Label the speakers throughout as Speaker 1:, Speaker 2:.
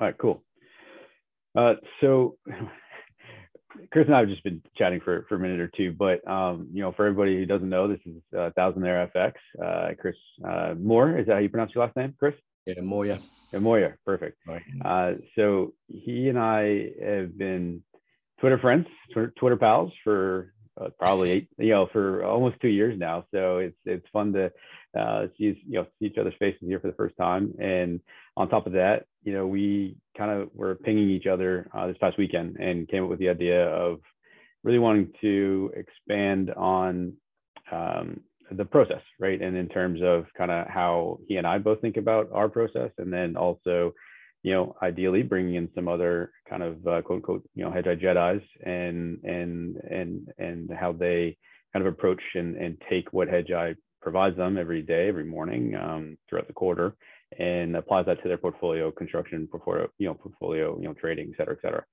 Speaker 1: All right, cool. Uh, so Chris and I have just been chatting for, for a minute or two, but um, you know, for everybody who doesn't know, this is uh, Thousandaire FX. Uh, Chris uh, Moore, is that how you pronounce your last name, Chris?
Speaker 2: Yeah, Moir.
Speaker 1: Yeah, Moir, perfect. Uh, so he and I have been Twitter friends, Twitter, Twitter pals for uh, probably eight, you know, for almost two years now. So it's it's fun to uh, see you know see each other's faces here for the first time. And on top of that, you know, we kind of were pinging each other uh, this past weekend and came up with the idea of really wanting to expand on um, the process, right? And in terms of kind of how he and I both think about our process, and then also you know, ideally bringing in some other kind of uh, quote unquote, you know, Hedgeye Jedi's and and and and how they kind of approach and and take what Hedgeye provides them every day, every morning um, throughout the quarter, and applies that to their portfolio construction, portfolio, you know, portfolio, you know, trading, et cetera, et cetera.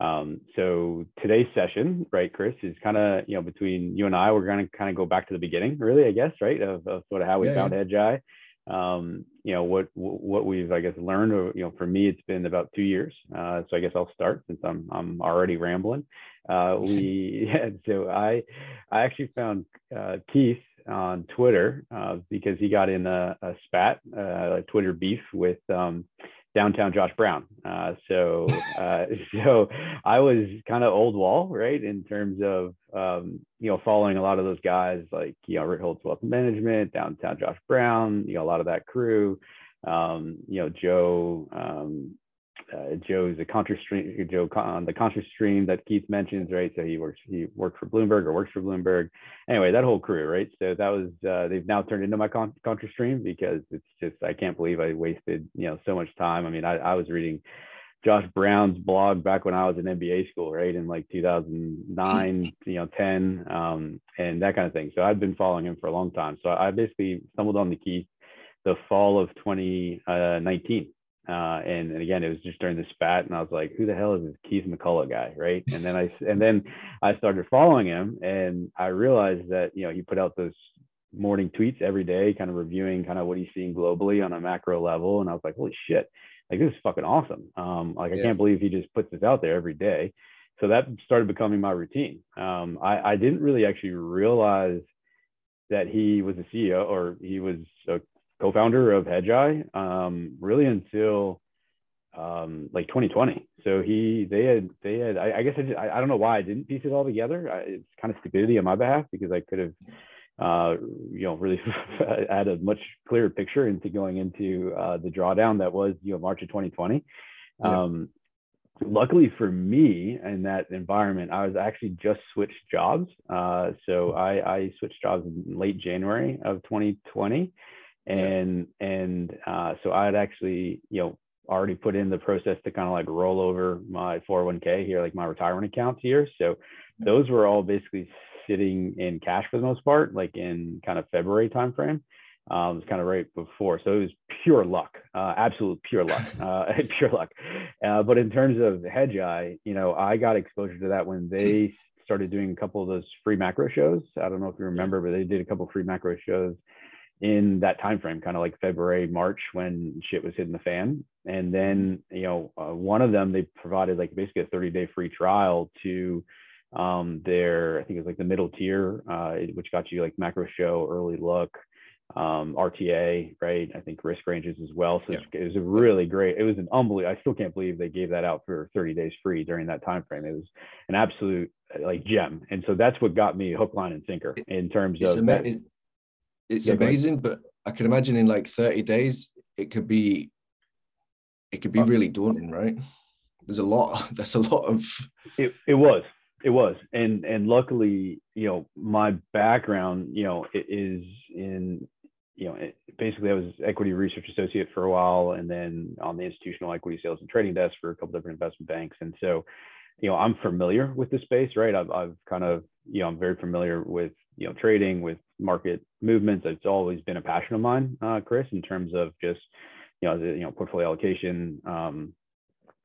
Speaker 1: Um, so today's session, right, Chris, is kind of you know between you and I, we're going to kind of go back to the beginning, really, I guess, right, of, of sort of how we yeah, found yeah. Hedgeye um, you know what what we've I guess learned. Or, you know, for me, it's been about two years. Uh, so I guess I'll start since I'm I'm already rambling. Uh, we yeah, so I I actually found uh, Keith on Twitter uh, because he got in a, a spat, uh, a Twitter beef with um, downtown Josh Brown. Uh, so, uh, so I was kind of old wall, right, in terms of um, you know following a lot of those guys like you know Ritholtz Wealth Management, downtown Josh Brown, you know a lot of that crew, um, you know Joe um, uh, Joe's a contra stream, Joe on the contra stream that Keith mentions, right? So he works, he worked for Bloomberg or works for Bloomberg. Anyway, that whole crew, right? So that was, uh, they've now turned into my con- contra stream because it's just, I can't believe I wasted, you know, so much time. I mean, I, I was reading Josh Brown's blog back when I was in MBA school, right? In like 2009, you know, 10, um, and that kind of thing. So I've been following him for a long time. So I basically stumbled on the Keith the fall of 2019 uh, and, and again, it was just during the spat, and I was like, "Who the hell is this Keith McCullough guy?" Right? And then I and then I started following him, and I realized that you know he put out those morning tweets every day, kind of reviewing kind of what he's seeing globally on a macro level, and I was like, "Holy shit!" Like this is fucking awesome. Um, like I can't believe he just puts this out there every day. So that started becoming my routine. Um, I, I didn't really actually realize that he was a CEO or he was a co-founder of Hedgeye um, really until um, like 2020. So he, they had, they had, I, I guess I, just, I, I, don't know why I didn't piece it all together. I, it's kind of stupidity on my behalf because I could have, uh, you know, really had a much clearer picture into going into uh, the drawdown that was, you know, March of 2020. Yeah. Um, luckily for me in that environment, I was actually just switched jobs. Uh, so I, I switched jobs in late January of 2020 and yeah. and uh, so I had actually you know already put in the process to kind of like roll over my 401k here, like my retirement accounts here. So those were all basically sitting in cash for the most part, like in kind of February timeframe. Um, it was kind of right before, so it was pure luck, uh, absolute pure luck, uh, pure luck. Uh, but in terms of hedge, Hedgeye, you know, I got exposure to that when they started doing a couple of those free macro shows. I don't know if you remember, but they did a couple free macro shows in that time frame, kind of like February, March, when shit was hitting the fan. And then, you know, uh, one of them they provided like basically a 30 day free trial to um, their, I think it was like the middle tier, uh, which got you like macro show, early look, um, RTA, right? I think risk ranges as well. So yeah. it was a really great. It was an unbelievable. I still can't believe they gave that out for 30 days free during that time frame. It was an absolute like gem, and so that's what got me hook, line, and sinker in terms
Speaker 2: it's
Speaker 1: of.
Speaker 2: Ama- that, it's yeah, amazing, but I can imagine in like 30 days it could be it could be really daunting, right? There's a lot. That's a lot of.
Speaker 1: It it was it was and and luckily you know my background you know is in you know basically i was equity research associate for a while and then on the institutional equity sales and trading desk for a couple different investment banks and so you know i'm familiar with the space right i've, I've kind of you know i'm very familiar with you know trading with market movements. It's always been a passion of mine, uh, Chris, in terms of just you know you know portfolio allocation. Um,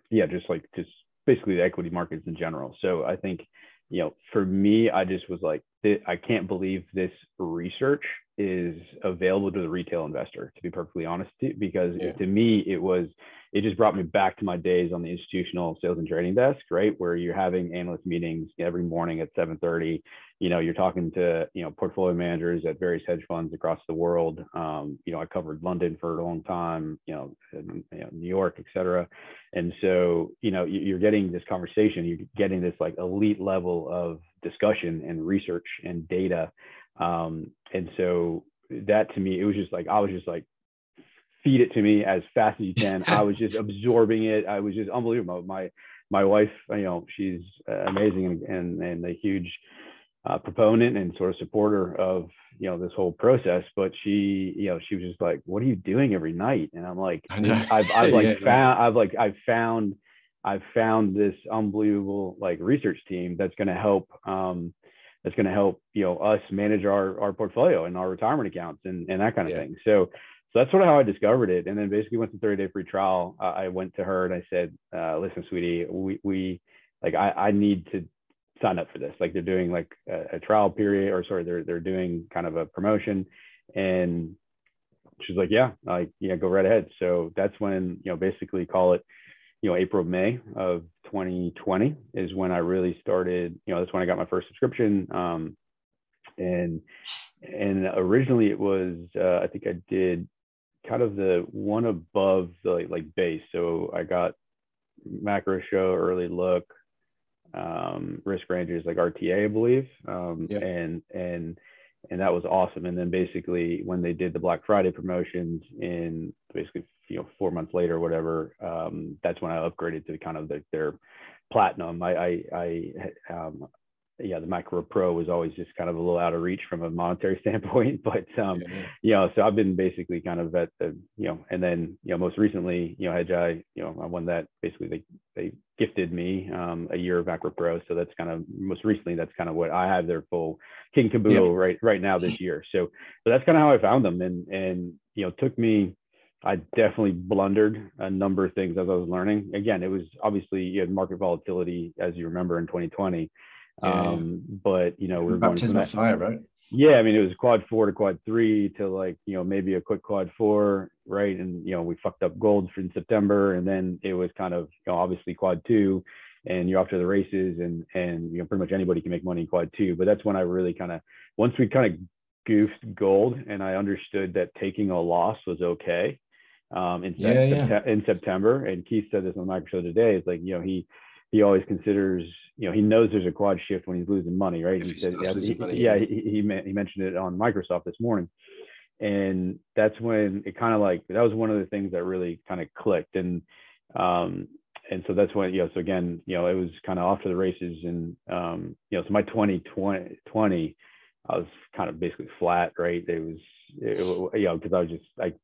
Speaker 1: yeah, just like just basically the equity markets in general. So I think you know for me, I just was like I can't believe this research is available to the retail investor to be perfectly honest because yeah. to me it was it just brought me back to my days on the institutional sales and trading desk right? Where you're having analyst meetings every morning at 7.30 you know you're talking to you know portfolio managers at various hedge funds across the world. Um, you know i covered london for a long time you know, you know new york et cetera. And so you know you're getting this conversation you're getting this like elite level of discussion and research and data um, and so that to me, it was just like, I was just like, feed it to me as fast as you can. I was just absorbing it. I was just unbelievable. My, my wife, you know, she's amazing and, and, and a huge uh, proponent and sort of supporter of, you know, this whole process, but she, you know, she was just like, what are you doing every night? And I'm like, I've, I've like yeah, found, I've like, I've found, I've found this unbelievable like research team that's going to help, um, that's going to help you know us manage our our portfolio and our retirement accounts and, and that kind of yeah. thing so so that's sort of how I discovered it. And then basically once the 30 day free trial, uh, I went to her and I said, uh, listen, sweetie, we, we like, I, I need to sign up for this. Like they're doing like a, a, trial period or sorry, they're, they're doing kind of a promotion. And she's like, yeah, like, yeah, go right ahead. So that's when, you know, basically call it, you know, April, May of 2020 is when I really started, you know, that's when I got my first subscription. Um, and, and originally it was, uh, I think I did kind of the one above the like, like base. So I got macro show, early look, um, risk ranges like RTA, I believe. Um, yeah. and, and, and that was awesome. And then basically when they did the Black Friday promotions in basically you know four months later or whatever um, that's when i upgraded to kind of the, their platinum i i, I um, yeah the macro pro was always just kind of a little out of reach from a monetary standpoint but um yeah. you know so i've been basically kind of at the you know and then you know most recently you know hedgeye you know i won that basically they they gifted me um, a year of macro pro so that's kind of most recently that's kind of what i have their full king caboodle yeah. right right now this year so so that's kind of how i found them and and you know took me I definitely blundered a number of things as I was learning. Again, it was obviously you had market volatility, as you remember in 2020. Yeah. Um, but you know,
Speaker 2: we are baptism of fire, right?
Speaker 1: Yeah, I mean, it was quad four to quad three to like you know maybe a quick quad four, right? And you know, we fucked up gold in September, and then it was kind of you know obviously quad two, and you're off to the races, and and you know pretty much anybody can make money in quad two. But that's when I really kind of once we kind of goofed gold, and I understood that taking a loss was okay um, in, yeah, yeah. in September. And Keith said this on the macro show today. It's like, you know, he, he always considers, you know, he knows there's a quad shift when he's losing money, right? He, he said, yeah, he, money, yeah, he, he, he mentioned it on macro show this morning. And that's when it kind of like, that was one of the things that really kind of clicked. And, um, and so that's when, you know, so again, you know, it was kind of off to the races and, um, you know, so my 2020, 20, I was kind of basically flat, right? It was, it, you know, because I was just like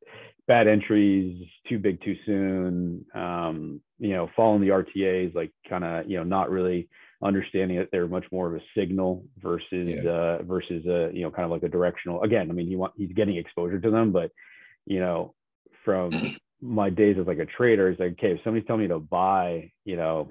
Speaker 1: bad entries, too big too soon, um, you know, following the RTAs, like kind of, you know, not really understanding that they're much more of a signal versus yeah. uh, versus a you know kind of like a directional. Again, I mean, he want he's getting exposure to them, but you know, from my days as like a trader, it's like okay, if somebody's telling me to buy, you know,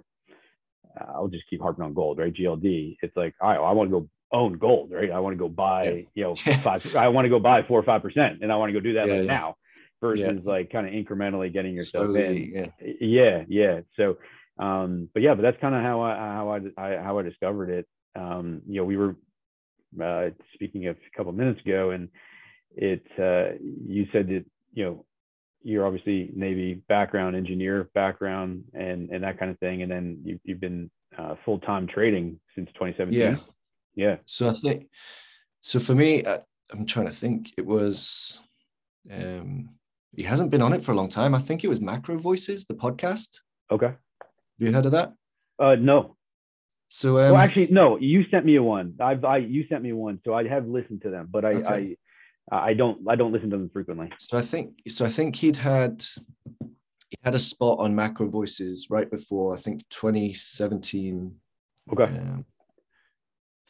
Speaker 1: I'll just keep harping on gold, right? GLD. It's like, all right, well, I want to go own gold, right? I want to go buy, yeah. you know, five, I want to go buy four or five percent, and I want to go do that yeah, yeah. now, versus like kind of incrementally getting yourself Slowly, in. Yeah. yeah, So, um, but yeah, but that's kind of how I how I, I, how I discovered it. Um, you know, we were uh, speaking of a couple minutes ago, and it uh, you said that you know you're obviously Navy background, engineer background, and and that kind of thing, and then you, you've been uh, full time trading since 2017.
Speaker 2: Yeah,
Speaker 1: yeah.
Speaker 2: So I think, so for me, I, I'm trying to think. It was, um, he hasn't been on it for a long time. I think it was Macro Voices, the podcast.
Speaker 1: Okay.
Speaker 2: Have you heard of that?
Speaker 1: Uh, no.
Speaker 2: So, um,
Speaker 1: well, actually, no. You sent me a one. I've, I, you sent me one, so I have listened to them, but I, okay. I, I don't, I don't listen to them frequently.
Speaker 2: So I think, so I think he'd had, he had a spot on Macro Voices right before I think 2017.
Speaker 1: Okay. Um,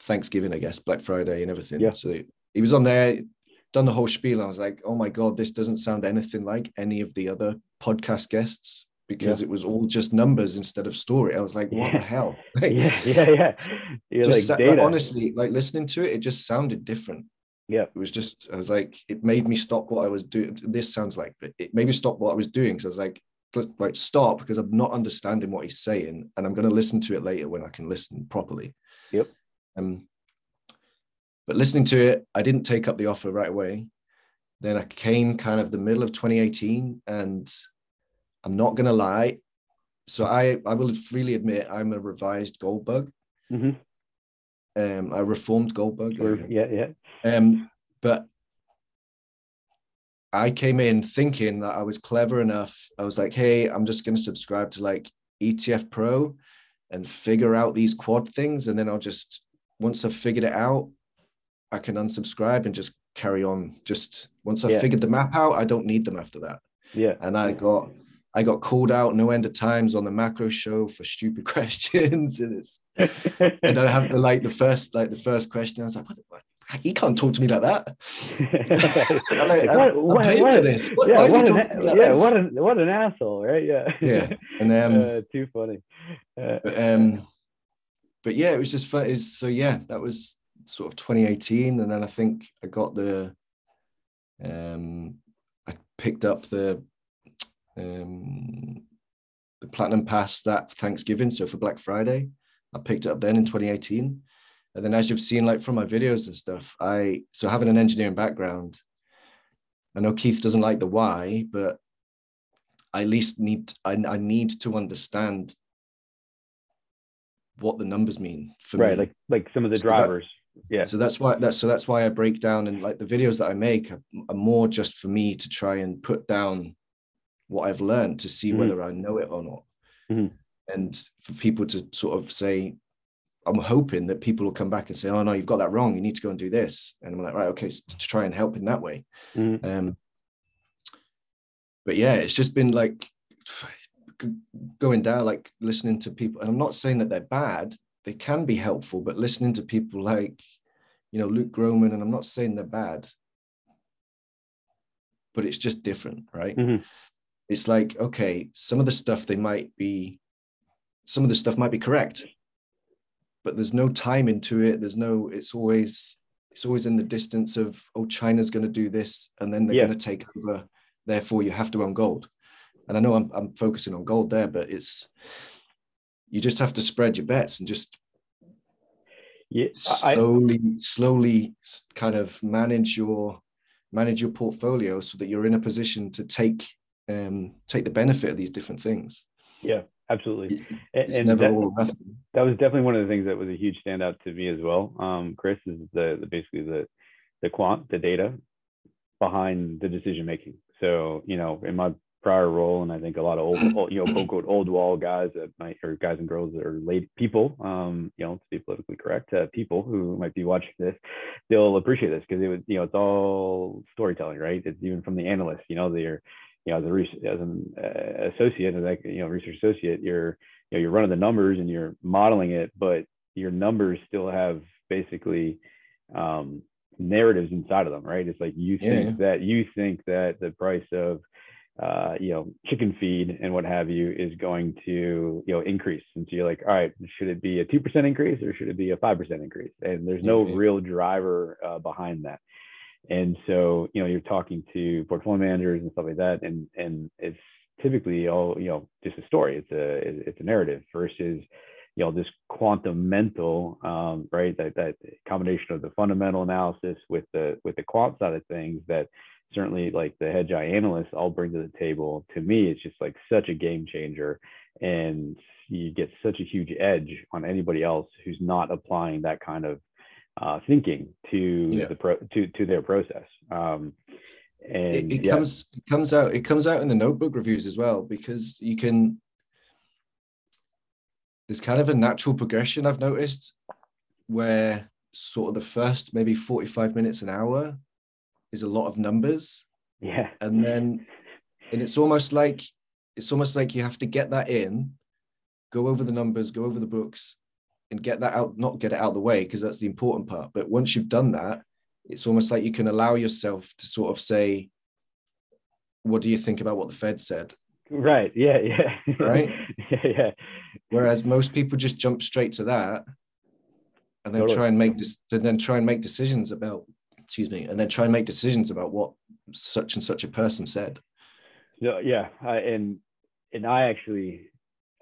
Speaker 2: Thanksgiving, I guess, Black Friday and everything. Yeah. So he was on there, done the whole spiel. I was like, oh my God, this doesn't sound anything like any of the other podcast guests because yeah. it was all just numbers instead of story. I was like, what yeah. the hell?
Speaker 1: Like, yeah, yeah, yeah.
Speaker 2: just like, like honestly, like listening to it, it just sounded different.
Speaker 1: Yeah.
Speaker 2: It was just, I was like, it made me stop what I was doing. This sounds like, it made me stop what I was doing. So I was like, like stop because I'm not understanding what he's saying, and I'm going to listen to it later when I can listen properly.
Speaker 1: Yep.
Speaker 2: Um, but listening to it, I didn't take up the offer right away. Then I came kind of the middle of 2018, and I'm not going to lie. So I, I will freely admit I'm a revised gold bug.
Speaker 1: Mm-hmm.
Speaker 2: Um, I reformed gold bug.
Speaker 1: Yeah, yeah.
Speaker 2: Um, but I came in thinking that I was clever enough. I was like, hey, I'm just going to subscribe to like ETF Pro and figure out these quad things. And then I'll just, once I've figured it out, I can unsubscribe and just carry on. Just once I've yeah. figured the map out, I don't need them after that.
Speaker 1: Yeah.
Speaker 2: And I got, I got called out no end of times on the macro show for stupid questions. and it's, and I have the, like the first, like the first question, I was like, what, what he can't talk to me like that. like, what, what,
Speaker 1: what, this. What, yeah, what an, like yeah, what an what an asshole, right? Yeah,
Speaker 2: yeah, and um,
Speaker 1: uh, too funny.
Speaker 2: Uh, but, um, but yeah, it was just fun. So yeah, that was sort of 2018, and then I think I got the, um, I picked up the, um, the platinum pass that Thanksgiving. So for Black Friday, I picked it up then in 2018 and then as you've seen like from my videos and stuff i so having an engineering background i know keith doesn't like the why but i at least need I, I need to understand what the numbers mean for
Speaker 1: right
Speaker 2: me.
Speaker 1: like like some of the so drivers
Speaker 2: that, yeah so that's why that's so that's why i break down and like the videos that i make are, are more just for me to try and put down what i've learned to see mm-hmm. whether i know it or not
Speaker 1: mm-hmm.
Speaker 2: and for people to sort of say I'm hoping that people will come back and say, "Oh no, you've got that wrong. You need to go and do this." And I'm like, "Right, okay," so to try and help in that way.
Speaker 1: Mm-hmm.
Speaker 2: Um, but yeah, it's just been like going down, like listening to people. And I'm not saying that they're bad; they can be helpful. But listening to people like, you know, Luke Gromen, and I'm not saying they're bad, but it's just different, right?
Speaker 1: Mm-hmm.
Speaker 2: It's like, okay, some of the stuff they might be, some of the stuff might be correct but there's no time into it. There's no, it's always, it's always in the distance of, oh, China's going to do this and then they're yeah. going to take over. Therefore, you have to own gold. And I know I'm, I'm focusing on gold there, but it's, you just have to spread your bets and just
Speaker 1: yeah,
Speaker 2: slowly, I, slowly kind of manage your, manage your portfolio so that you're in a position to take, um, take the benefit of these different things.
Speaker 1: Yeah absolutely.
Speaker 2: It's and never that, all
Speaker 1: that was definitely one of the things that was a huge standout to me as well. Um, Chris is the, the basically the the quant, the data behind the decision making. So you know, in my prior role, and I think a lot of old, old you know, quote unquote old wall guys that might, or guys and girls that are late people, um, you know, to be politically correct, uh, people who might be watching this, they'll appreciate this because it was, you know, it's all storytelling, right? It's even from the analysts, you know, they're you know, as, a, as an uh, associate, as like, you know, research associate, you're, you know, you're running the numbers and you're modeling it, but your numbers still have basically um, narratives inside of them, right? It's like you think yeah. that you think that the price of uh, you know, chicken feed and what have you is going to, you know, increase. And so you're like, all right, should it be a 2% increase or should it be a 5% increase? And there's no mm-hmm. real driver uh, behind that. And so, you know, you're talking to portfolio managers and stuff like that, and and it's typically all, you know, just a story. It's a it's a narrative versus, you know, this quantamental, um, right? That that combination of the fundamental analysis with the with the quant side of things that certainly like the Hedgeye analysts all bring to the table. To me, it's just like such a game changer, and you get such a huge edge on anybody else who's not applying that kind of uh, thinking to yeah. the pro to to their process. Um, and
Speaker 2: it, it yeah. comes it comes out it comes out in the notebook reviews as well because you can. There's kind of a natural progression I've noticed, where sort of the first maybe 45 minutes an hour is a lot of numbers.
Speaker 1: Yeah.
Speaker 2: And then and it's almost like it's almost like you have to get that in, go over the numbers, go over the books, and get that out, not get it out of the way because that's the important part. But once you've done that, it's almost like you can allow yourself to sort of say, what do you think about what the Fed said?
Speaker 1: Right. Yeah. Yeah.
Speaker 2: Right.
Speaker 1: yeah. Yeah.
Speaker 2: Whereas most people just jump straight to that and then totally. try and make this, and then try and make decisions about excuse me, and then try and make decisions about what such and such a person said.
Speaker 1: So yeah, I, and and I actually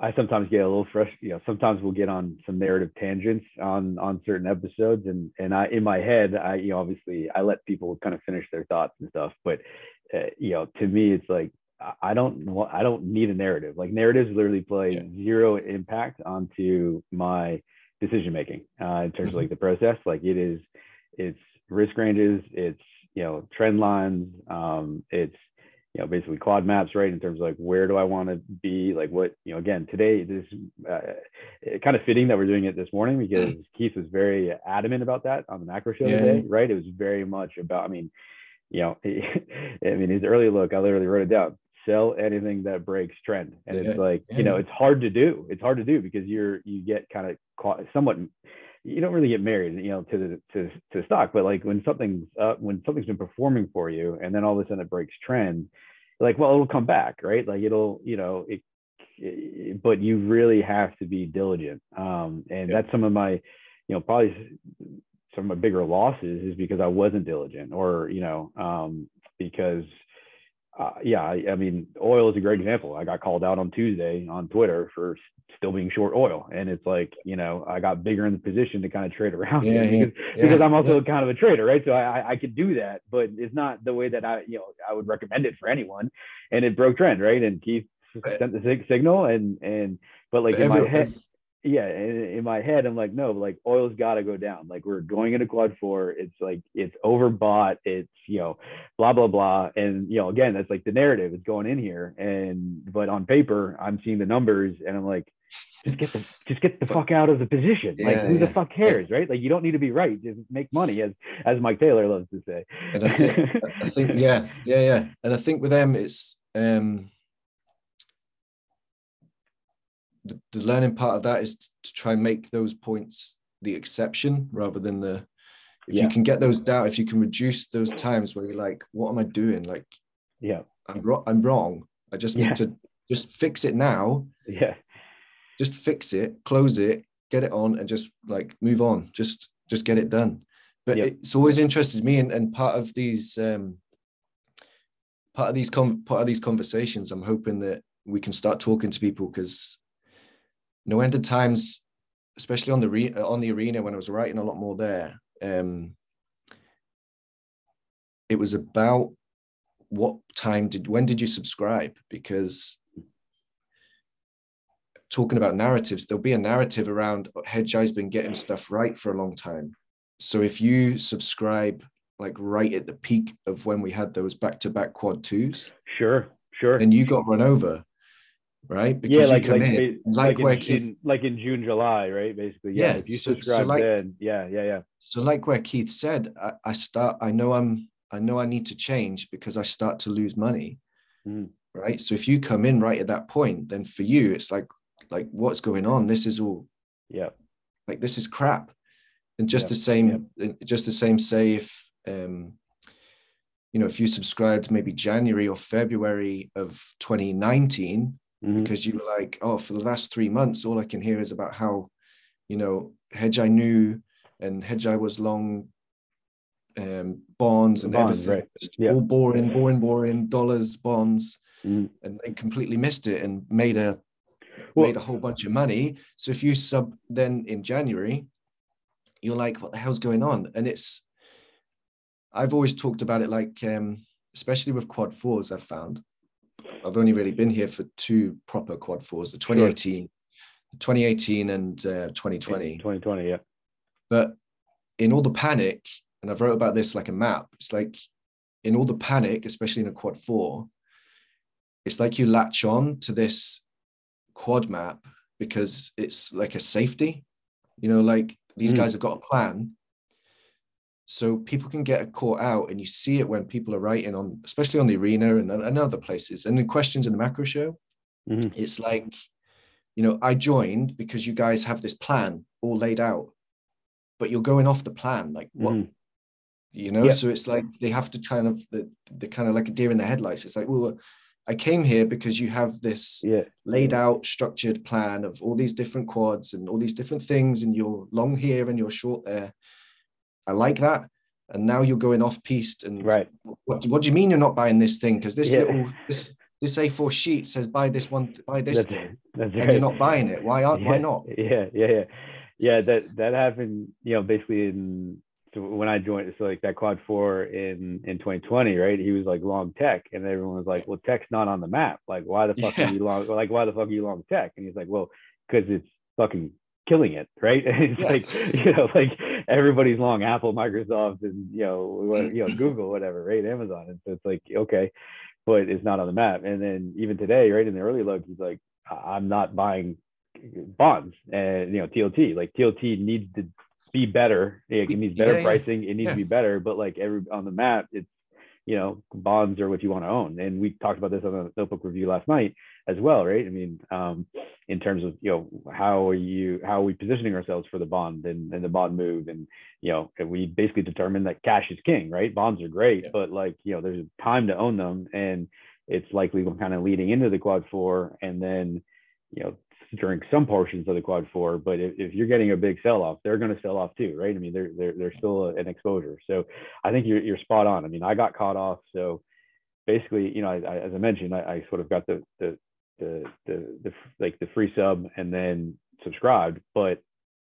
Speaker 1: I sometimes get a little fresh, you know, sometimes we'll get on some narrative tangents on on certain episodes and and I in my head, I you know, obviously I let people kind of finish their thoughts and stuff, but uh, you know, to me it's like I don't I don't need a narrative. Like narratives literally play yeah. zero impact onto my decision making uh, in terms mm-hmm. of like the process. Like it is, it's risk ranges, it's you know trend lines, um, it's you know basically quad maps, right? In terms of like where do I want to be? Like what you know again today this uh, kind of fitting that we're doing it this morning because Keith was very adamant about that on the macro show yeah. today, right? It was very much about I mean you know, I mean, his early look, I literally wrote it down sell anything that breaks trend and yeah, it's like yeah. you know it's hard to do it's hard to do because you're you get kind of caught somewhat you don't really get married you know to the to, to stock but like when something's uh, when something's been performing for you and then all of a sudden it breaks trend like well it'll come back right like it'll you know it, it but you really have to be diligent um and yeah. that's some of my you know probably some of my bigger losses is because I wasn't diligent or you know um because uh, yeah, I, I, mean, oil is a great example. I got called out on Tuesday on Twitter for still being short oil, and it's like you know I got bigger in the position to kind of trade around yeah, because, yeah, because I'm also yeah. kind of a trader, right? So I, I could do that, but it's not the way that I you know I would recommend it for anyone. And it broke trend, right? And Keith sent the sig- signal, and and but like but in my head, yeah in, in, my head i'm like no like oil's got to go down. Like we're going into quad four. It's like it's overbought. It's you know blah blah blah. And you know again that's like the narrative is going in here. And but on paper i'm seeing the numbers and i'm like just get the just get the fuck out of the position. Yeah, like who yeah. the fuck cares right? Like you don't need to be right. Just make money as as mike taylor loves to say.
Speaker 2: And i think, I think yeah yeah yeah. And i think with them it's um the, the learning part of that is to try and make those points the exception rather than the if yeah. you can get those down if you can reduce those times where you're like what am i doing? Like
Speaker 1: yeah.
Speaker 2: I'm wrong i'm wrong. I just need to just fix it now.
Speaker 1: Yeah.
Speaker 2: Just fix it close it get it on and just like move on. Just just get it done. But yep. it's always interested me and, and part of these um part of these com- part of these conversations i'm hoping that we can start talking to people because no end of times, especially on the re- on the arena when I was writing a lot more there. Um, it was about what time did when did you subscribe? Because talking about narratives there'll be a narrative around Hedgeye's been getting stuff right for a long time. So if you subscribe like right at the peak of when we had those back-to-back quad twos
Speaker 1: sure sure.
Speaker 2: and you got run over right?
Speaker 1: Because yeah, like like, in, like, like, in, Keith, in, like in June, July, right? Basically, yeah. yeah if you so, subscribe so like, then, yeah, yeah, yeah.
Speaker 2: So, like where Keith said, I, I, start. I know I'm. I know I need to change because I start to lose money, mm. right? So if you come in right at that point, then for you, it's like, like what's going on? This is all,
Speaker 1: yeah,
Speaker 2: like this is crap. And just the same, just the same. Say if, um, you know, if you subscribed maybe January or February of 2019 mm-hmm. because you were like, oh, for the last three months, all I can hear is about how, you know, Hedgeye knew and Hedgeye was long um, bonds and everything. Right. Yeah. All boring, boring, boring dollars, bonds, mm. and they completely missed it and made a well, made a whole bunch of money. So if you sub then in January, you're like, what the hell's going on? And it's I've always talked about it like, um, especially with quad fours, I've found I've only really been here for two proper quad fours, the 2018, sure. 2018 and uh, 2020.
Speaker 1: 2020, yeah.
Speaker 2: But in all the panic, and I've wrote about this like a map, it's like in all the panic, especially in a quad four, it's like you latch on to this quad map because it's like a safety. You know, like these mm. guys have got a plan so people can get caught out and you see it when people are writing on especially on the arena and, and other places and the questions in the macro show mm-hmm. it's like you know i joined because you guys have this plan all laid out but you're going off the plan like what mm-hmm. you know so it's like they have to kind of the, the kind of like a deer in the headlights it's like well i came here because you have this
Speaker 1: yeah.
Speaker 2: laid out structured plan of all these different quads and all these different things and you're long here and you're short there I like that. And now you're going off piste. And
Speaker 1: right,
Speaker 2: what, what do you mean you're not buying this thing? Because this yeah. little this this A4 sheet says buy this one, buy this that's, thing, that's and right. you're not buying it. Why aren't?
Speaker 1: Yeah,
Speaker 2: why not?
Speaker 1: Yeah, yeah, yeah, yeah. That that happened. You know, basically in so when I joined, so like that quad four in in 2020, right? He was like long tech, and everyone was like, "Well, tech's not on the map. Like, why the fuck yeah. are you long? Like, why the fuck are you long tech?" And he's like, "Well, because it's fucking killing it, right? And it's yeah. like you know, like everybody's long Apple, Microsoft, and you know, mm. you know, Google, whatever, right? Amazon, and so it's like okay, but it's not on the map. And then even today, right in the early look, he's like, "I'm not buying bonds and you know TLT. Like TLT needs to be better. It needs better yeah, pricing. It needs yeah. to be better. But like every on the map, it's you know bonds are what you want to own. And we talked about this on the notebook review last night as well, right? I mean, um, in terms of you know how are you how are we positioning ourselves for the bond and, and the bond move, and you know we basically determined that cash is king, right? Bonds are great, yeah. but like you know there's a time to own them, and it's likely we're kind of leading into the quad four, and then you know during some portions of the quad four. But if, if you're getting a big sell off, they're going to sell off too, right? I mean, they're they're, they're still an exposure. So I think you're you're spot on. I mean, I got caught off. So basically, you know, I, I, as I mentioned, I, I, sort of got the, the the the the like the free sub and then subscribed, but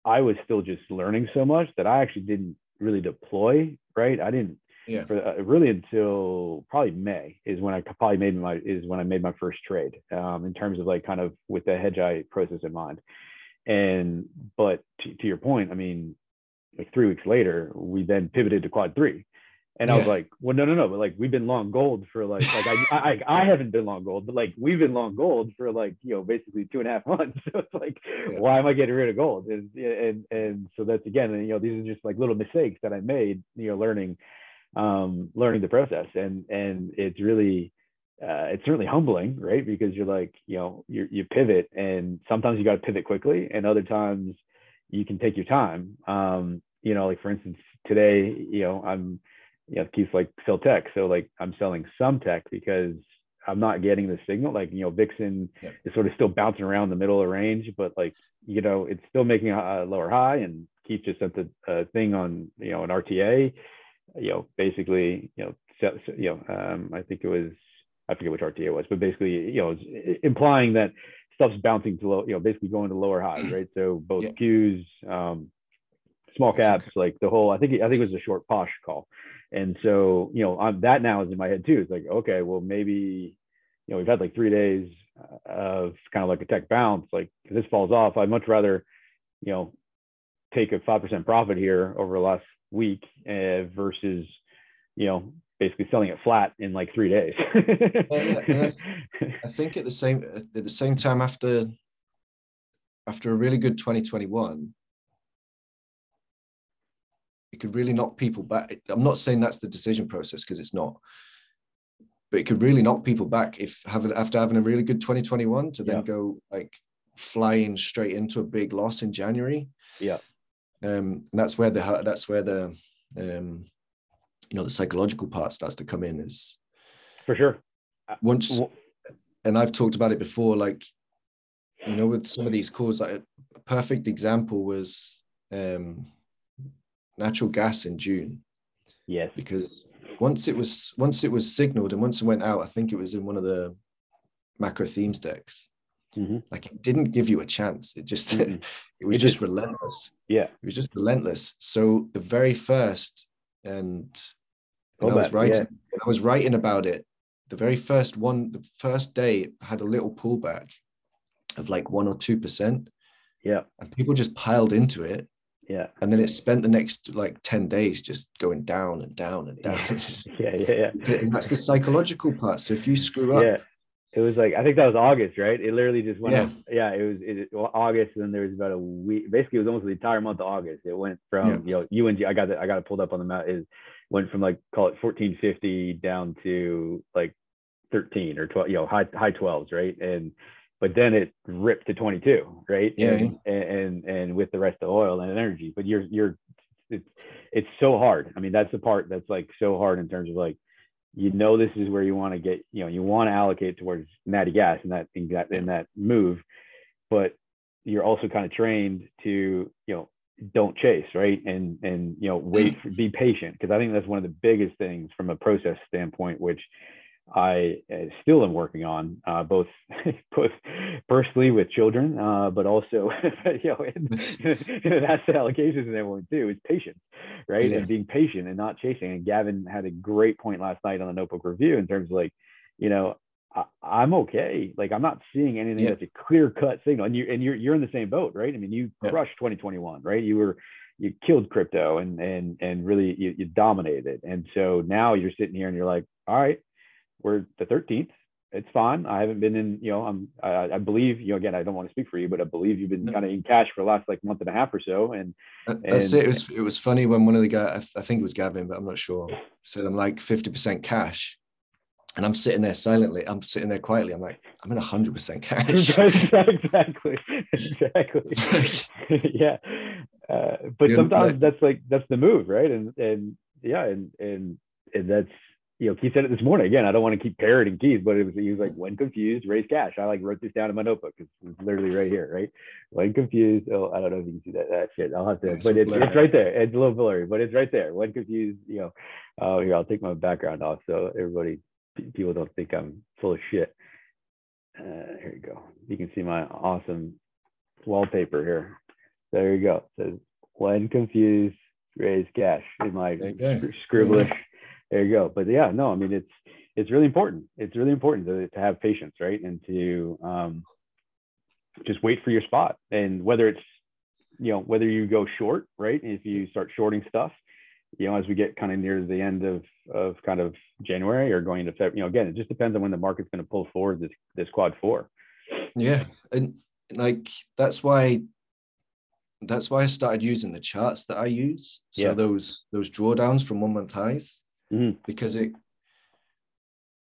Speaker 1: I was still just learning so much that I actually didn't really deploy. Right? I didn't
Speaker 2: yeah.
Speaker 1: for, uh, really until probably may is when i probably made my is when i made my first trade um, in terms of like kind of with the Hedgeye process in mind. And but to, to, your point i mean like three weeks later we then pivoted to quad three. And yeah. i was like well no no no but like we've been long gold for like like I, I i haven't been long gold but like we've been long gold for like you know basically two and a half months. So it's like yeah. why am i getting rid of gold? And and and so that's again you know these are just like little mistakes that i made you know learning um, learning the process. And and it's really uh, it's certainly humbling right? Because you're like you know you you pivot and sometimes you got to pivot quickly and other times you can take your time. Um, you know like for instance today you know i'm you know Keith's like sell tech. So like i'm selling some tech because i'm not getting the signal. Like you know vixen yeah. is sort of still bouncing around the middle of range but like you know it's still making a, lower high. And keith just sent a thing on you know an rta you know, basically, you know, so, so, you know, um, I think it was, I forget which RTA it was, but basically, you know, implying that stuff's bouncing to low, you know, basically going to lower highs, right? So both yeah. Qs, um, small caps, like the whole, I think, I think it was a short posh call. And so, you know, I'm, that now is in my head too. It's like, okay, well, maybe, you know, we've had like three days of kind of like a tech bounce. Like if this falls off, I'd much rather, you know, take a 5% profit here over the last week uh, versus you know basically selling it flat in like three days.
Speaker 2: I, I, think at the same at the same time after after a really good 2021 it could really knock people back. I'm not saying that's the decision process because it's not. But it could really knock people back if having after having a really good 2021 to then yeah. go like flying straight into a big loss in january.
Speaker 1: Yeah
Speaker 2: um, and that's where the that's where the um, you know the psychological part starts to come in is
Speaker 1: for sure.
Speaker 2: once and i've talked about it before like you know with some of these calls like a perfect example was um natural gas in june.
Speaker 1: Yes.
Speaker 2: Because once it was once it was signaled and once it went out i think it was in one of the macro themes decks
Speaker 1: Mm-hmm.
Speaker 2: Like it didn't give you a chance. It just mm-hmm. it was it just, relentless.
Speaker 1: Yeah,
Speaker 2: it was just relentless. So the very first, and, and I was writing, yeah. I was writing about it. The very first one, the first day had a little pullback of like one or two percent.
Speaker 1: Yeah,
Speaker 2: and people just piled into it.
Speaker 1: Yeah,
Speaker 2: and then it spent the next like ten days just going down and down and down.
Speaker 1: yeah, yeah, yeah.
Speaker 2: And that's the psychological part. So if you screw up.
Speaker 1: Yeah it was like I think that was August, right? It literally just went. Yeah, up, yeah it was it, August, and then there was about a week. Basically, it was almost the entire month of August. It went from yeah. you know UNG. I got it. I got it pulled up on the map. Is went from like call it 1450 down to like 13 or 12. You know, high high 12s, right? And but then it ripped to 22, right?
Speaker 2: Yeah.
Speaker 1: And and, and with the rest of oil and energy, but you're you're it's it's so hard. I mean, that's the part that's like so hard in terms of like you know this is where you want to get you know you want to allocate towards natty gas in that in that in that move but you're also kind of trained to you know don't chase, right? And and you know, wait, mm. for, be patient because I think that's one of the biggest things from a process standpoint, which I uh, still am working on, uh, both both personally with children, uh, but also you know in, in asset allocations and everyone too is patience, right? Yeah. And being patient and not chasing. And Gavin had a great point last night on the Notebook Review in terms of like, you know, I, am okay. Like I'm not seeing anything yeah. that's a clear cut signal. And you and you're you're in the same boat, right? I mean, you yeah. crushed 2021, right? You were you killed crypto and and and really you, you dominated. And so now you're sitting here and you're like, all right, we're the 13th. It's fine. I haven't been in, you know, I'm I, I believe, you know, again, I don't want to speak for you, but I believe you've been kind of in cash for the last like month and a half or so. And,
Speaker 2: and that's it. It was it was funny when one of the guys, I think it was Gavin, but I'm not sure, said I'm like 50% cash and I'm sitting there silently. I'm sitting there quietly. I'm like, I'm in hundred percent cash.
Speaker 1: exactly, exactly. yeah, uh, but you sometimes that's like that's the move, right? And and yeah, and and and that's you know, Keith said it this morning. Again, I don't want to keep parroting Keith, but it was he was like, when confused, raise cash. I like wrote this down in my notebook because it's literally right here, right? When confused, oh, I don't know if you can see that. That shit, I'll have to, it's but it's, it's right there. It's a little blurry, but it's right there. When confused, you know, oh, here I'll take my background off so everybody people don't think I'm full of shit. Uh, here you go. You can see my awesome wallpaper here. There you go. It says when confused, raise cash in my scribblish. There you go. But yeah, no, I mean it's it's really important. It's really important to, to have patience, right? And to um, just wait for your spot. And whether it's you know whether you go short, right? If you start shorting stuff, you know, as we get kind of near the end of of kind of January or going into February, you know, again, it just depends on when the market's going to pull forward this this quad four.
Speaker 2: Yeah, and like that's why that's why I started using the charts that I use. So yeah. those those drawdowns from one month highs, mm-hmm. because it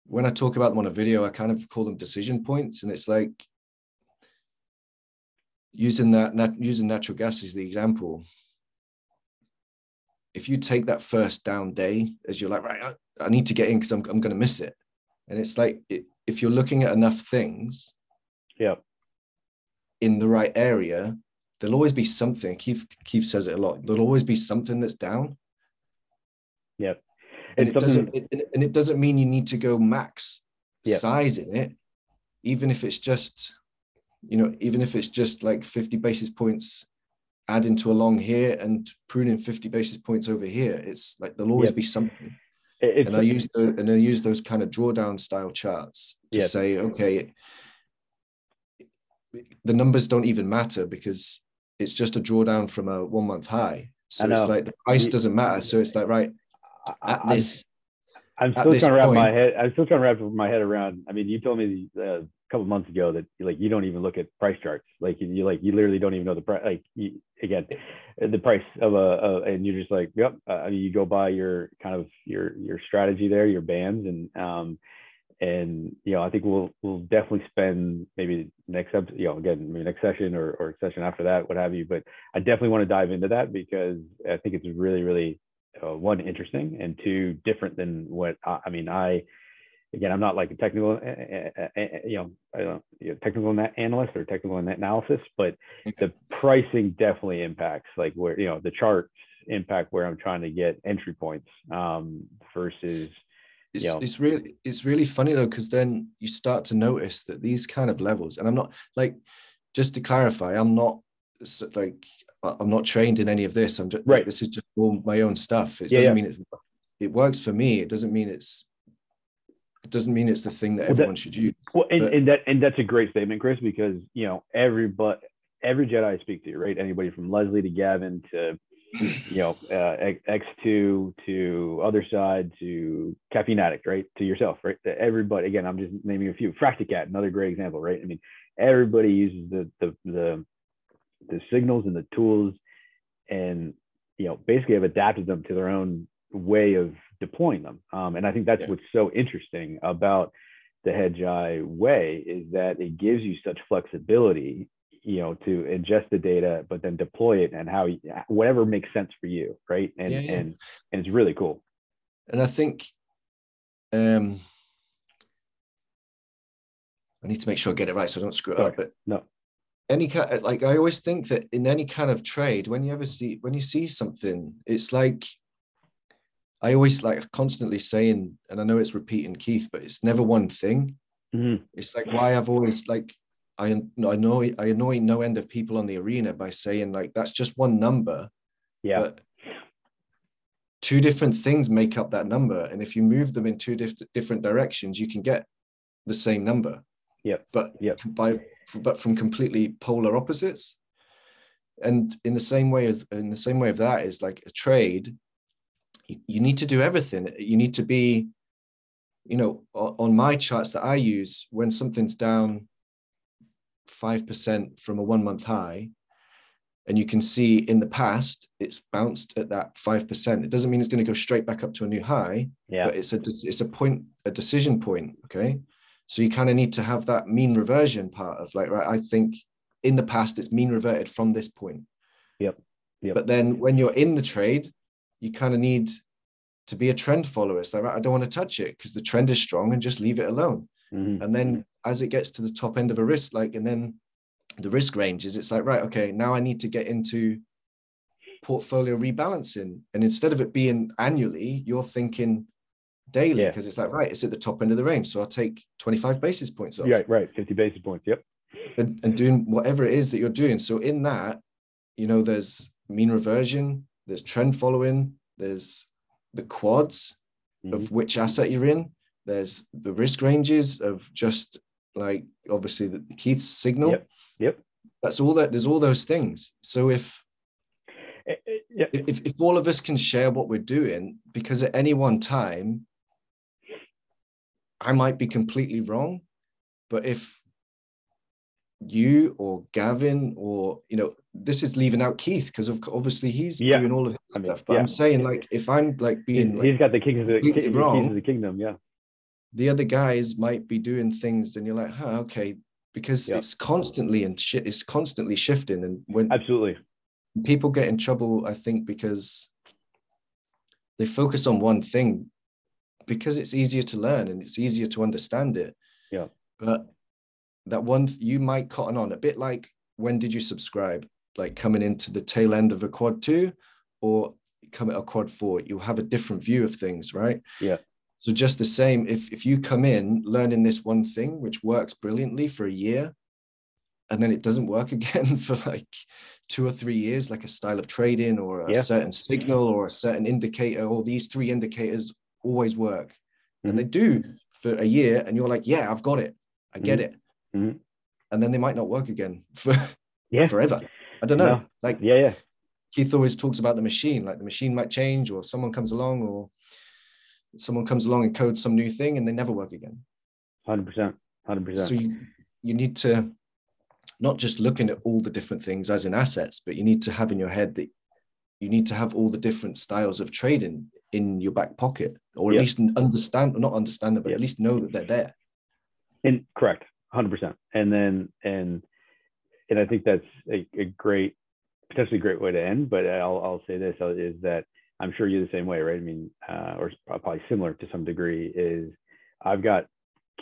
Speaker 2: when I talk about them on a video, I kind of call them decision points, and it's like using that nat- using natural gas as the example if you take that first down day as you're like, right, I, I need to get in because I'm, I'm going to miss it. And it's like, it, if you're looking at enough things
Speaker 1: yeah,
Speaker 2: in the right area, there'll always be something. Keith, Keith says it a lot. There'll always be something that's down.
Speaker 1: Yep.
Speaker 2: And, it doesn't, it, and it doesn't mean you need to go max yep. size in it, even if it's just, you know, even if it's just like 50 basis points adding to long here and pruning 50 basis points over here. It's like there'll always yep. be something. It's and I use the and I use those kind of drawdown style charts to yep. say, okay, the numbers don't even matter because it's just a drawdown from a one month high. So it's like the price doesn't matter. So it's like right at this.
Speaker 1: I'm still trying to wrap point, my head. I'm still trying to wrap my head around. I mean, you told me uh, couple months ago that like you don't even look at price charts like you, you like you literally don't even know the price like you, again the price of a, a, and you're just like yep uh, I mean, you go by your kind of your your strategy there your bands and um and you know I think we'll we'll definitely spend maybe next up you know again maybe next session or or session after that what have you but I definitely want to dive into that because I think it's really really uh, one interesting and two different than what I, I mean I again, I'm not like a technical, uh, uh, you know, I don't, you know, technical analyst or technical analysis, but the pricing definitely impacts like where, you know, the charts impact where I'm trying to get entry points um, versus,
Speaker 2: it's, know, it's really, it's really funny though, because then you start to notice that these kind of levels, and I'm not like, just to clarify, I'm not like, I'm not trained in any of this. I'm just, right. This is just all my own stuff. It doesn't yeah. mean it, it works for me. It doesn't mean it's it doesn't mean it's the thing that everyone that, should use.
Speaker 1: Well, and, and, that and that's a great statement, Chris, because you know every but every Jedi I speak to, right? Anybody from Leslie to Gavin to you know uh, X2 to other side to caffeine addict, right? To yourself, right? To Everybody. Again, I'm just naming a few. Fracticat, another great example, right? I mean, everybody uses the the the the signals and the tools, and you know basically have adapted them to their own way of deploying them. Um, and I think that's yeah. what's so interesting about the Hedgeye way is that it gives you such flexibility, you know, to ingest the data, but then deploy it and how you, whatever makes sense for you, right? And yeah, yeah. and and it's really cool.
Speaker 2: And I think um I need to make sure I get it right so I don't screw it up. But
Speaker 1: no,
Speaker 2: any kind like I always think that in any kind of trade, when you ever see when you see something, it's like I always like constantly saying, and I know it's repeating Keith, but it's never one thing. Mm-hmm. It's like why I've always like I I know I annoy no end of people on the arena by saying like that's just one number.
Speaker 1: Yeah. But
Speaker 2: two different things make up that number, and if you move them in two diff- different directions, you can get the same number.
Speaker 1: Yeah.
Speaker 2: But
Speaker 1: yeah.
Speaker 2: by but from completely polar opposites. And in the same way as in the same way of that is like a trade, you, you need to do everything. You need to be, you know, on my charts that I use, when something's down 5% from a one month high, and you can see in the past it's bounced at that 5% it doesn't mean it's going to go straight back up to a new high
Speaker 1: yeah
Speaker 2: but it's a it's a point a decision point okay so you kind of need to have that mean reversion part of like, right, I think in the past it's mean reverted from this point.
Speaker 1: Yep.
Speaker 2: Yep. But then when you're in the trade, you kind of need to be a trend follower. It's like, right, I don't want to touch it because the trend is strong and just leave it alone. Mm-hmm. And then as it gets to the top end of a risk, like, and then the risk ranges, it's like, right, okay, now I need to get into portfolio rebalancing. And instead of it being annually, you're thinking, daily because yeah. it's like right it's at the top end of the range so i'll take 25 basis points off
Speaker 1: right right 50 basis points yep
Speaker 2: and, and doing whatever it is that you're doing so in that you know there's mean reversion there's trend following there's the quads mm-hmm. of which asset you're in there's the risk ranges of just like obviously the keith's signal
Speaker 1: yep, yep.
Speaker 2: that's all that there's all those things so if
Speaker 1: eh, eh, yeah.
Speaker 2: if, if all of us can share what we're doing because at any one time I might be completely wrong, but if you or Gavin or you know this is leaving out Keith because obviously he's yeah. doing all of this I mean, stuff. But yeah. I'm saying like if I'm like being
Speaker 1: he's, like, got the kings of the, king, wrong, of the kingdom, yeah.
Speaker 2: The other guys might be doing things, and you're like, huh, okay, because yeah. it's constantly and shit, it's constantly shifting, and when
Speaker 1: absolutely
Speaker 2: people get in trouble, I think because they focus on one thing because it's easier to learn and it's easier to understand it.
Speaker 1: Yeah.
Speaker 2: But that one you might cotton on a bit like when did you subscribe? Like coming into the tail end of a quad two or come at a quad four, you'll have a different view of things, right?
Speaker 1: Yeah.
Speaker 2: So just the same, if if you come in learning this one thing which works brilliantly for a year, and then it doesn't work again for like two or three years, like a style of trading or a yeah. certain signal or a certain indicator, all these three indicators always work. Mm-hmm. And they do for a year, and you're like, yeah, I've got it. I get mm-hmm. it.
Speaker 1: Mm-hmm.
Speaker 2: And then they might not work again for
Speaker 1: yeah.
Speaker 2: forever. I don't know. Like,
Speaker 1: yeah, yeah.
Speaker 2: Keith always talks about the machine, like the machine might change, or someone comes along, or someone comes along and codes some new thing, and they never work again.
Speaker 1: Hundred percent, hundred percent.
Speaker 2: So you you need to not just looking at all the different things as in assets, but you need to have in your head that you need to have all the different styles of trading in your back pocket, or at least understand, or not understand them, but at least know that they're there.
Speaker 1: And correct, hundred percent. And then and and I think that's a, a, great, potentially great way to end. But I'll I'll say this is that I'm sure you're the same way, right? I mean, uh, or probably similar to some degree. Is I've got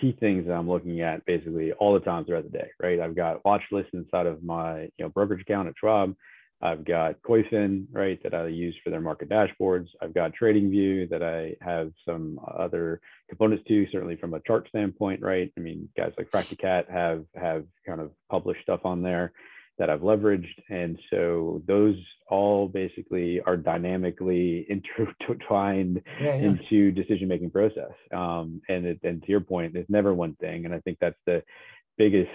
Speaker 1: key things that I'm looking at basically all the time throughout the day, right? I've got watch lists inside of my you know brokerage account at Schwab. I've got Koyfin, right, that I use for their market dashboards. I've got TradingView that I have some other components to, certainly from a chart standpoint, right? I mean, guys like Fracticat have have kind of published stuff on there that I've leveraged, and so those all basically are dynamically intertwined yeah, yeah. into decision-making process. Um, and it, and to your point, there's never one thing, and I think that's the biggest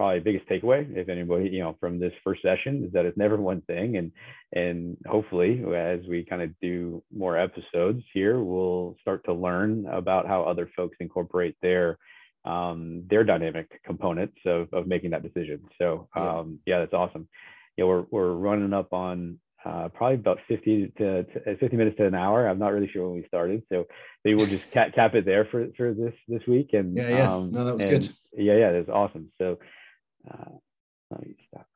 Speaker 1: probably biggest takeaway if anybody you know from this first session is that it's never one thing and and hopefully as we kind of do more episodes here we'll start to learn about how other folks incorporate their um, their dynamic components of, of making that decision so um, yeah. yeah that's awesome yeah we're, we're running up on uh, probably about 50 to, to, 50 minutes to an hour. I'm not really sure when we started, so maybe we'll just cap, cap it there for, for this this week. And
Speaker 2: yeah, yeah, um, no, that was
Speaker 1: and,
Speaker 2: good.
Speaker 1: Yeah, yeah, that's awesome. So uh, let me stop